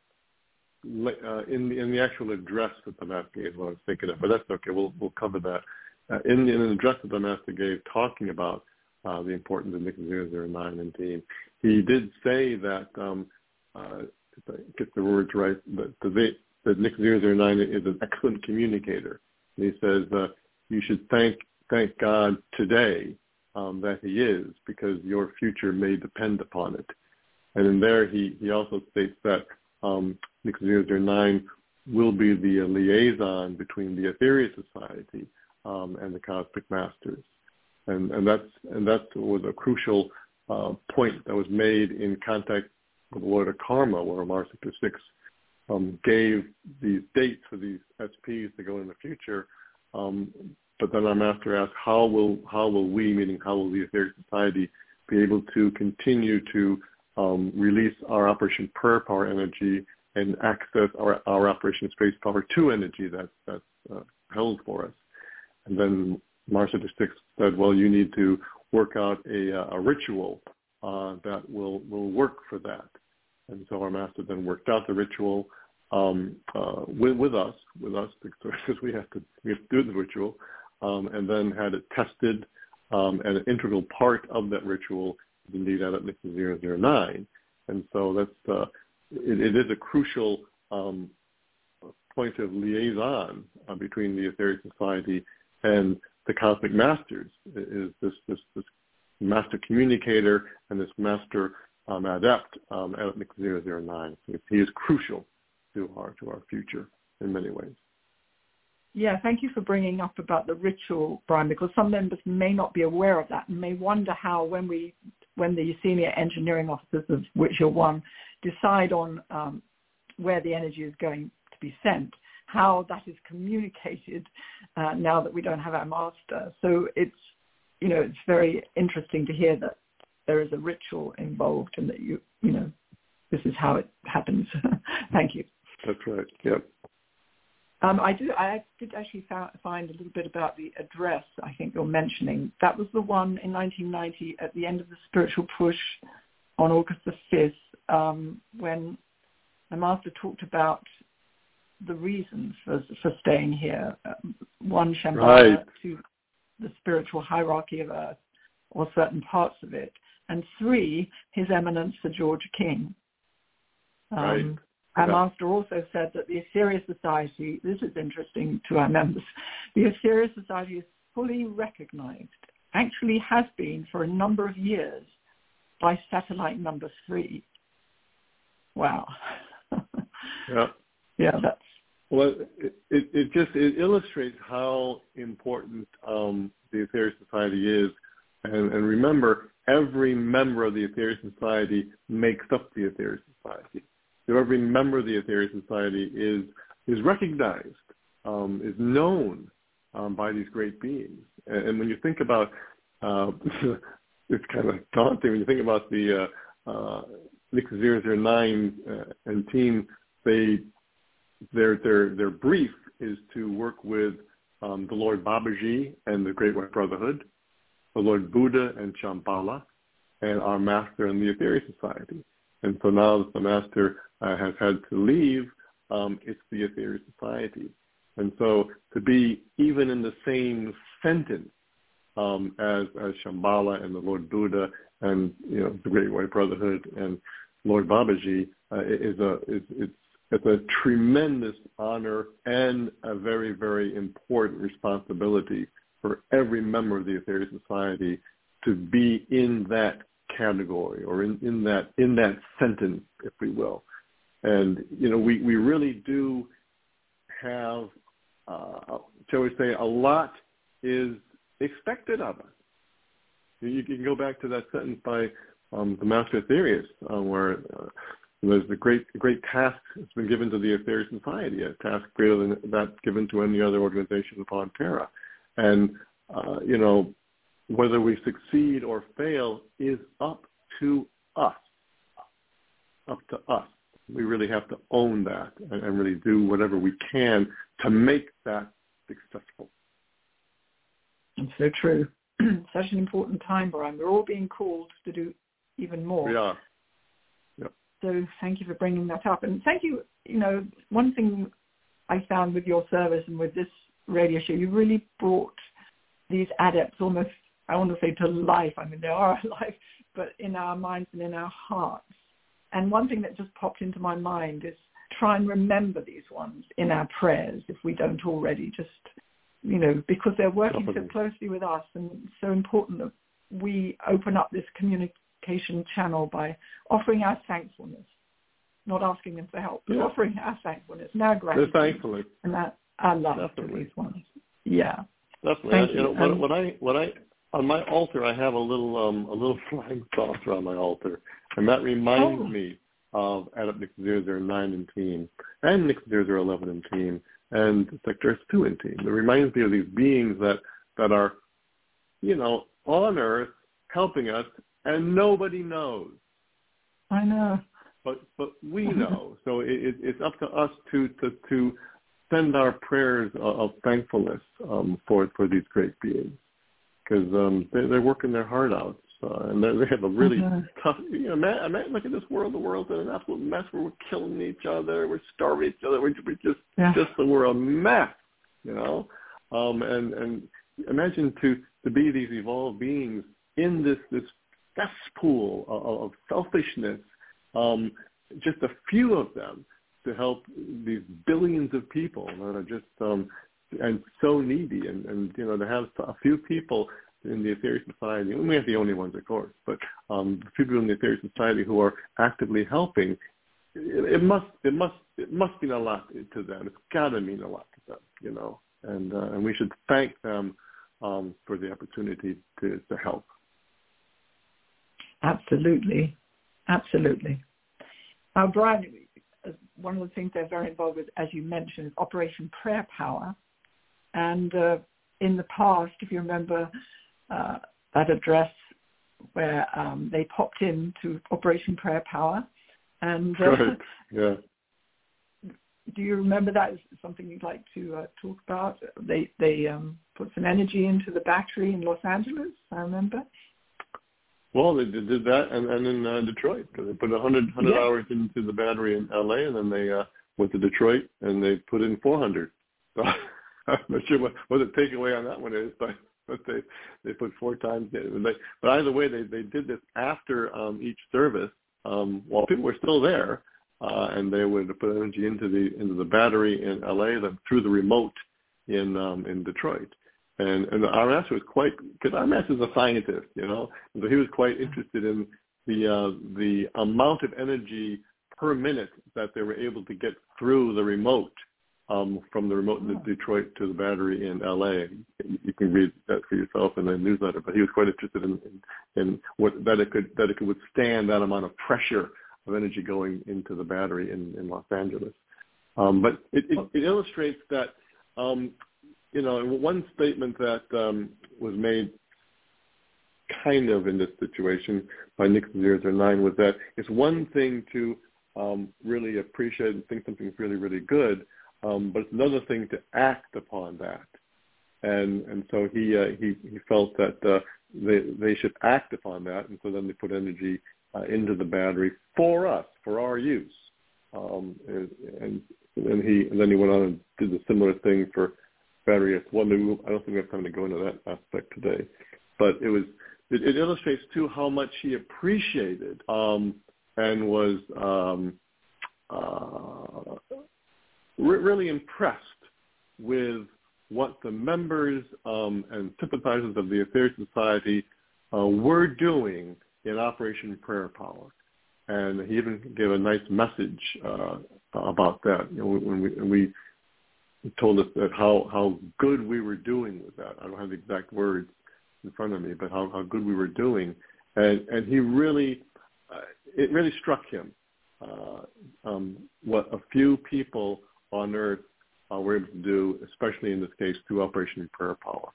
uh, in the in the actual address that the master gave, what I was thinking of, but that's okay. We'll we'll cover that uh, in, the, in an address that the master gave, talking about uh, the importance of NIC 009 and team. He did say that um, uh, get the words right, that the that NIC 009 is an excellent communicator and he says, uh, you should thank, thank God today um, that he is because your future may depend upon it. And in there, he, he also states that um, Nix 009 will be the liaison between the Aetherius Society um, and the Cosmic Masters. And, and, that's, and that was a crucial uh, point that was made in contact with the Lord of Karma, where Sector 6 um, gave these dates for these SPs to go in the future. Um, but then our master asked, how will how will we, meaning how will the Aetherius Society, be able to continue to um, release our Operation Prayer Power energy and access our, our Operation Space Power 2 energy that's, that's uh, held for us? And then Mars Sector 6 said, well, you need to work out a, uh, a ritual uh, that will, will work for that. And so our master then worked out the ritual um, uh, with, with us, with us, because we have to we have to do the ritual, um, and then had it tested. Um, and an integral part of that ritual is indeed Adept Nixie 009. And so that's uh, it, it is a crucial um, point of liaison uh, between the Aetherius Society and the Cosmic Masters. Is this this, this master communicator and this master um, adept um, Nixie 009. He is crucial to our to our future in many ways. Yeah, thank you for bringing up about the ritual, Brian, because some members may not be aware of that and may wonder how when we when the senior engineering officers of which you're one decide on um, where the energy is going to be sent, how that is communicated uh, now that we don't have our master. So it's you know it's very interesting to hear that there is a ritual involved and that you you know this is how it happens. Thank you. That's right. Yep. Um, I do. I did actually find a little bit about the address. I think you're mentioning that was the one in 1990 at the end of the spiritual push on August the 5th, um, when the master talked about the reasons for for staying here. Um, one Shambhala right. to the spiritual hierarchy of Earth, or certain parts of it, and three, His Eminence Sir George King. Um, right. Our yeah. master also said that the Aetherius Society, this is interesting to our members, the Aetherius Society is fully recognized, actually has been for a number of years by satellite number three. Wow. yeah. Yeah, that's well, it, it, it just it illustrates how important um, the Aetherius Society is, and, and remember, every member of the Aetherius Society makes up the Aetherius Society. So every member of the Aetherius Society is is recognized, um, is known um, by these great beings. And, and when you think about, uh, it's kind of daunting when you think about the uh, uh, NIC 009 uh, and team. They their their their brief is to work with um, the Lord Babaji and the Great White Brotherhood, the Lord Buddha and Shambhala, and our master in the Aetherius Society. And so now that the master uh, has had to leave, um, it's the Aetherius Society. And so to be even in the same sentence um, as, as Shambhala and the Lord Buddha and you know the Great White Brotherhood and Lord Babaji uh, is a is, it's it's a tremendous honor and a very, very important responsibility for every member of the Aetherius Society to be in that category or in, in that in that sentence, if we will. And you know, we, we really do have, uh, shall we say, a lot is expected of us. You can go back to that sentence by um, the Master Aetherius, uh, where uh, there's a great, great task that's been given to the Aetherius Society, a task greater than that given to any other organization upon Terra. And, uh, you know, whether we succeed or fail is up to us. Up to us. We really have to own that and, and really do whatever we can to make that successful. It's so true. Such an important time, Brian. We're all being called to do even more. We are. So thank you for bringing that up. And thank you, you know, one thing I found with your service and with this radio show, you really brought these adepts almost, I want to say to life. I mean, they are alive, but in our minds and in our hearts. And one thing that just popped into my mind is try and remember these ones in our prayers if we don't already just, you know, because they're working Definitely. so closely with us and so important that we open up this communication channel by offering our thankfulness, not asking them for help, but yeah. offering our thankfulness and our gratitude. thankfully. And that our love Definitely. to these ones. Yeah. Definitely. Thank you. you know, um, when, I when I on my altar I have a little um a little flying saucer on my altar. And that reminds oh. me of Adept Nix 009 and team and Nix 011 and team and Sector S2 and team. It reminds me of these beings that that are, you know, on Earth helping us and nobody knows. I know. But but we know. so it, it, it's up to us to to to send our prayers of, of thankfulness um, for for these great beings because um, they, they're working their heart out. Uh, and they have a really mm-hmm. tough. You know, man, man, look at this world. The world's in an absolute mess. Where we're killing each other. We're starving each other. We're, we're just yeah. just we're a mess. You know, um, and and imagine to to be these evolved beings in this this cesspool of, of selfishness, um, just a few of them to help these billions of people that are just um, and so needy, and, and you know to have a few people in the Aetherius Society, and we're not the only ones, of course, but um, people in the Aetherius Society who are actively helping, it, it must it must it must mean a lot to them. It's got to mean a lot to them, you know, and uh, and we should thank them um, for the opportunity to to help. Absolutely. Absolutely. Now, Brian, one of the things they're very involved with, as you mentioned, is Operation Prayer Power. And uh, in the past, if you remember uh, that address where um, they popped in to Operation Prayer Power. And uh, right. yeah. Do you remember that? Is something you'd like to uh, talk about? They they um, put some energy into the battery in Los Angeles. I remember. Well, they did that, and, and in uh, Detroit, they put 100, 100 yeah. hours into the battery in LA, and then they uh, went to Detroit and they put in 400. So I'm not sure what, what the takeaway on that one is, but but they they put four times. They, but either way, they they did this after um, each service um, while people were still there, uh, and they would put energy into the into the battery in LA, then through the remote in um, in Detroit. And and our master was quite because our master is a scientist, you know, so he was quite interested in the uh, the amount of energy per minute that they were able to get through the remote um, from the remote in Detroit to the battery in LA. You can read that for yourself in the newsletter. But he was quite interested in, in, in what that it could that it could withstand that amount of pressure of energy going into the battery in, in Los Angeles. Um, but it, it, it illustrates that um, you know one statement that um, was made kind of in this situation by Nixie 009 was that it's one thing to um, really appreciate and think something's really, really good, um, but it's another thing to act upon that. And and so he uh, he he felt that uh, they they should act upon that, and so then they put energy uh, into the battery for us, for our use. Um, and, and then he and then he went on and did a similar thing for battery S1. I don't think we have time to go into that aspect today, but it was it, it illustrates too how much he appreciated um, and was um, uh, re- really impressed with what the members um, and sympathizers of the Aetherius Society uh, were doing in Operation Prayer Power. And he even gave a nice message uh, about that. You know, when we, we told us that how, how good we were doing with that. I don't have the exact words in front of me, but how, how good we were doing. And, and he really, uh, it really struck him uh, um, what a few people on earth uh, were able to do, especially in this case through Operation Prayer Power.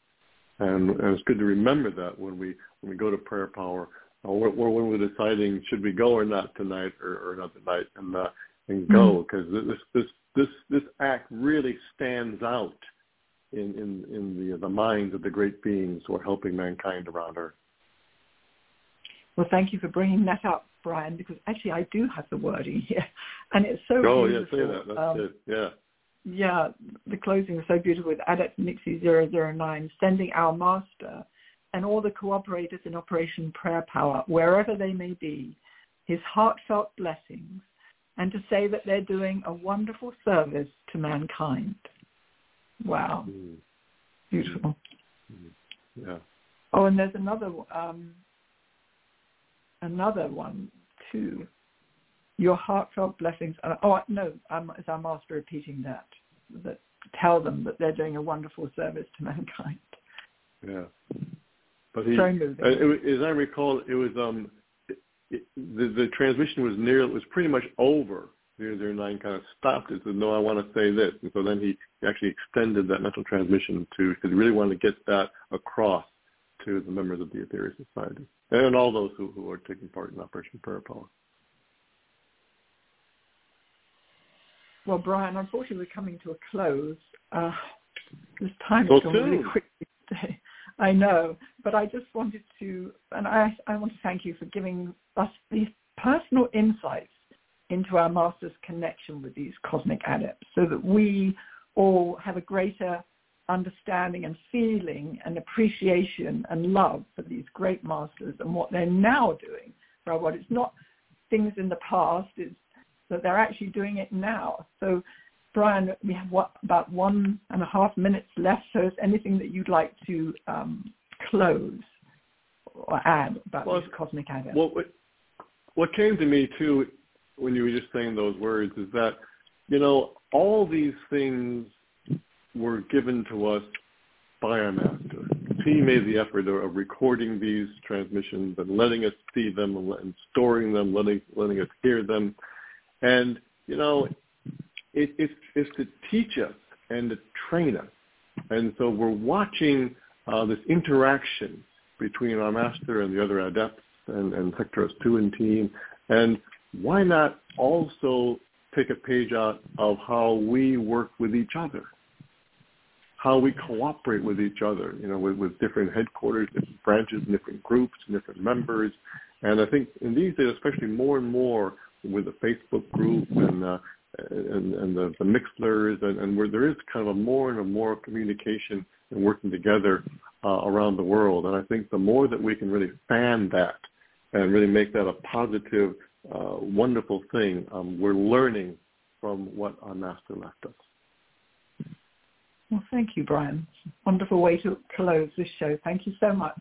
And, and it's good to remember that when we when we go to Prayer Power, uh, or, or when we're deciding should we go or not tonight or, or another night, and uh, and go because mm-hmm. this this this this act really stands out in in in the the minds of the great beings who are helping mankind around Earth. Well, thank you for bringing that up, Brian, because actually I do have the wording here, and it's so oh, beautiful. yeah, say that. That's um, it. Yeah. Yeah, the closing is so beautiful with Adept Nixie 009, sending our master and all the cooperators in Operation Prayer Power, wherever they may be, his heartfelt blessings, and to say that they're doing a wonderful service to mankind. Wow. Mm. Beautiful. Mm. Yeah. Oh, and there's another um, another one too. Your heartfelt blessings. Are, oh no, um, is our master repeating that? That tell them that they're doing a wonderful service to mankind. Yeah, but he, moving. Uh, it, as I recall, it was um, it, the the transmission was near. It was pretty much over. Zero zero nine kind of stopped it. Said, "No, I want to say this," and so then he actually extended that mental transmission to because he really wanted to get that across to the members of the Aetherius Society and all those who, who are taking part in Operation Prayer Power. Well, Brian, unfortunately, we're coming to a close. Uh, this time has gone really quickly today. I know, but I just wanted to, and I, I want to thank you for giving us these personal insights into our master's connection with these cosmic adepts so that we all have a greater understanding and feeling and appreciation and love for these great masters and what they're now doing for our It's not things in the past, it's that they're actually doing it now. So Brian, we have what, about one and a half minutes left, so is anything that you'd like to um, close or add about well, cosmic adepts? Well, what came to me too when you were just saying those words is that, you know, all these things were given to us by our master. He made the effort of recording these transmissions and letting us see them and storing them, letting letting us hear them, and you know, it, it's it's to teach us and to train us, and so we're watching uh, this interaction between our master and the other adepts and, and Sector S2 and team, and why not also take a page out of how we work with each other? how we cooperate with each other, you know, with, with different headquarters, different branches, different groups, different members. And I think in these days, especially more and more with the Facebook group and uh, and, and the, the Mixlers, and, and where there is kind of a more and a more communication and working together uh, around the world. And I think the more that we can really fan that and really make that a positive, uh, wonderful thing, um, we're learning from what our master left us. Well, thank you, Brian. Wonderful way to close this show. Thank you so much.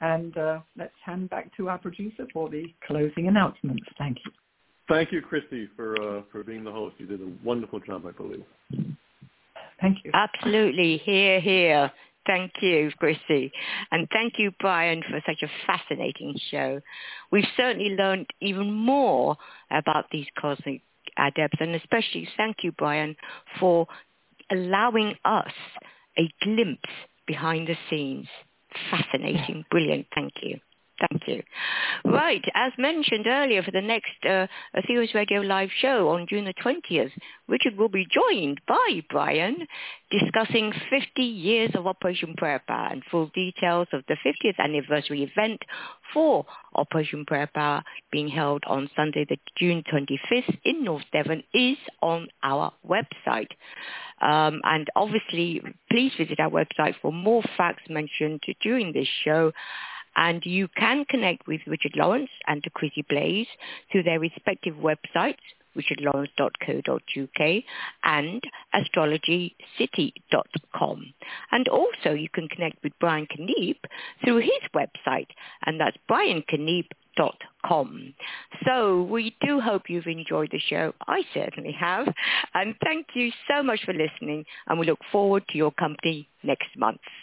And uh, let's hand back to our producer for the closing announcements. Thank you. Thank you, Chrissie, for uh, for being the host. You did a wonderful job, I believe. Thank you. Absolutely. Here, here. Thank you, Chrissie. And thank you, Brian, for such a fascinating show. We've certainly learned even more about these cosmic adepts, and especially thank you, Brian, for allowing us a glimpse behind the scenes. Fascinating. Brilliant. Thank you. Thank you. Right, as mentioned earlier, for the next uh, Aetherius Radio Live show on June the 20th, Richard will be joined by Brian discussing 50 years of Operation Prayer Power and full details of the 50th anniversary event for Operation Prayer Power being held on Sunday, the June 25th in North Devon is on our website. Um, and obviously, please visit our website for more facts mentioned during this show and you can connect with Richard Lawrence and Chrissie Blaze through their respective websites, richardlawrence.co.uk and astrologycity.com. And also you can connect with Brian Keneipp through his website, and that's briankeneipp.com. So we do hope you've enjoyed the show. I certainly have. And thank you so much for listening, and we look forward to your company next month.